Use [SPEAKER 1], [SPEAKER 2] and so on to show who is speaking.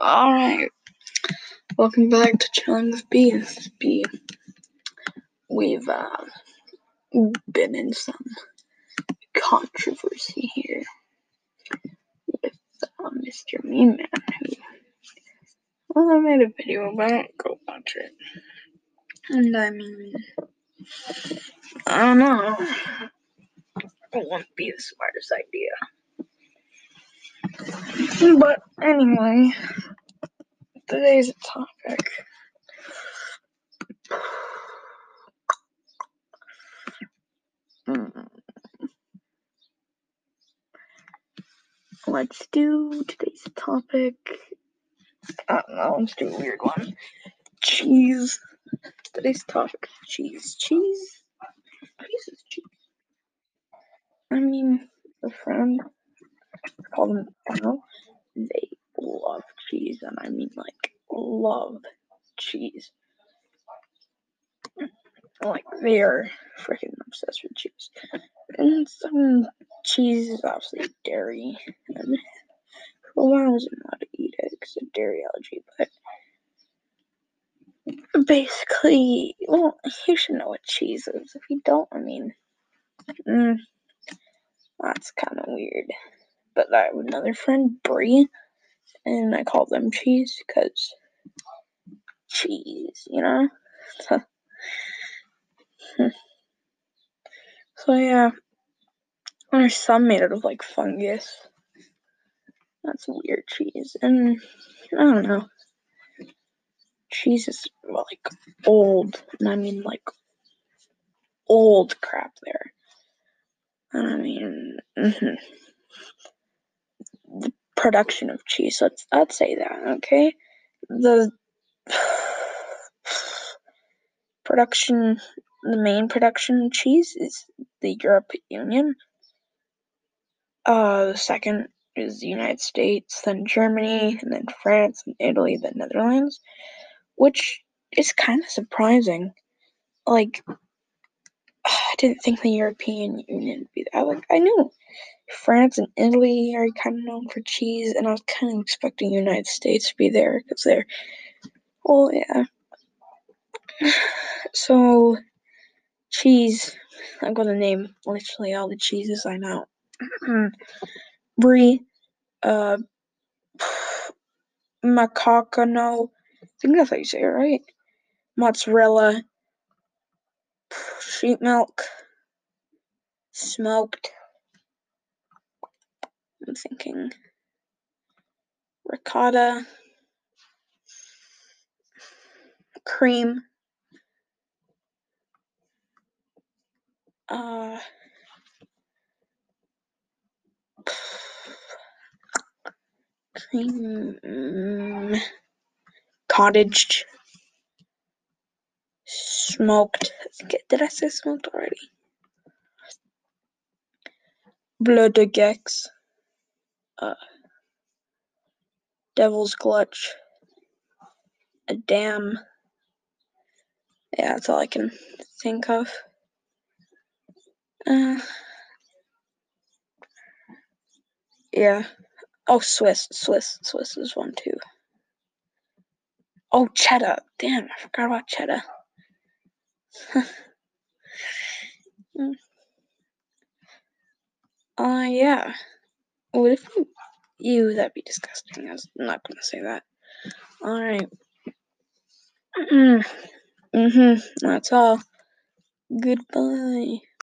[SPEAKER 1] Alright. Welcome back to Chilling with B. This is B. We've uh, been in some controversy here with uh, Mr. Meme Man, who well, I made a video about. Go watch it. And I mean, I don't know. It won't be the smartest idea. But anyway, today's topic. Hmm. Let's do today's topic. I don't know, let's do a weird one. Cheese. Today's topic cheese. Cheese? Cheese is cheese. I mean, a friend, call them Daniel, they love cheese, and I mean like love cheese. Like they are freaking obsessed with cheese. And some cheese is obviously dairy, and for a while I wasn't allowed to eat it because of dairy allergy, but basically, well, you should know what cheese is. If you don't, I mean, mm, that's kind of weird. But I have another friend, Brie, and I call them cheese because cheese, you know? so yeah, there's some made out of like fungus. That's weird cheese, and I don't know. Cheese is like old, and I mean like old crap there. I mean, mm-hmm. The production of cheese. Let's let's say that, okay? The production, the main production of cheese is the European Union. Uh, the second is the United States, then Germany, and then France, and Italy, then Netherlands, which is kind of surprising. Like, didn't think the European Union would be that. Like, I knew France and Italy are kind of known for cheese, and I was kind of expecting the United States to be there because they're, well, yeah. So, cheese. I'm gonna name literally all the cheeses I know. Brie, uh, Macacano, I think that's how you say it, right? Mozzarella, sheep milk, smoked. I'm thinking ricotta, cream, uh, cream, cottage, smoked. Did I say smoked already? Bleu de Gex, uh, Devil's Clutch, Edam. Yeah, that's all I can think of. Uh, yeah. Oh, Swiss, Swiss, Swiss is one too. Oh, cheddar. Damn, I forgot about cheddar. Uh, yeah. What if you, that'd be disgusting. I was not gonna say that. Alright. Mm-hmm. mm-hmm. That's all. Goodbye.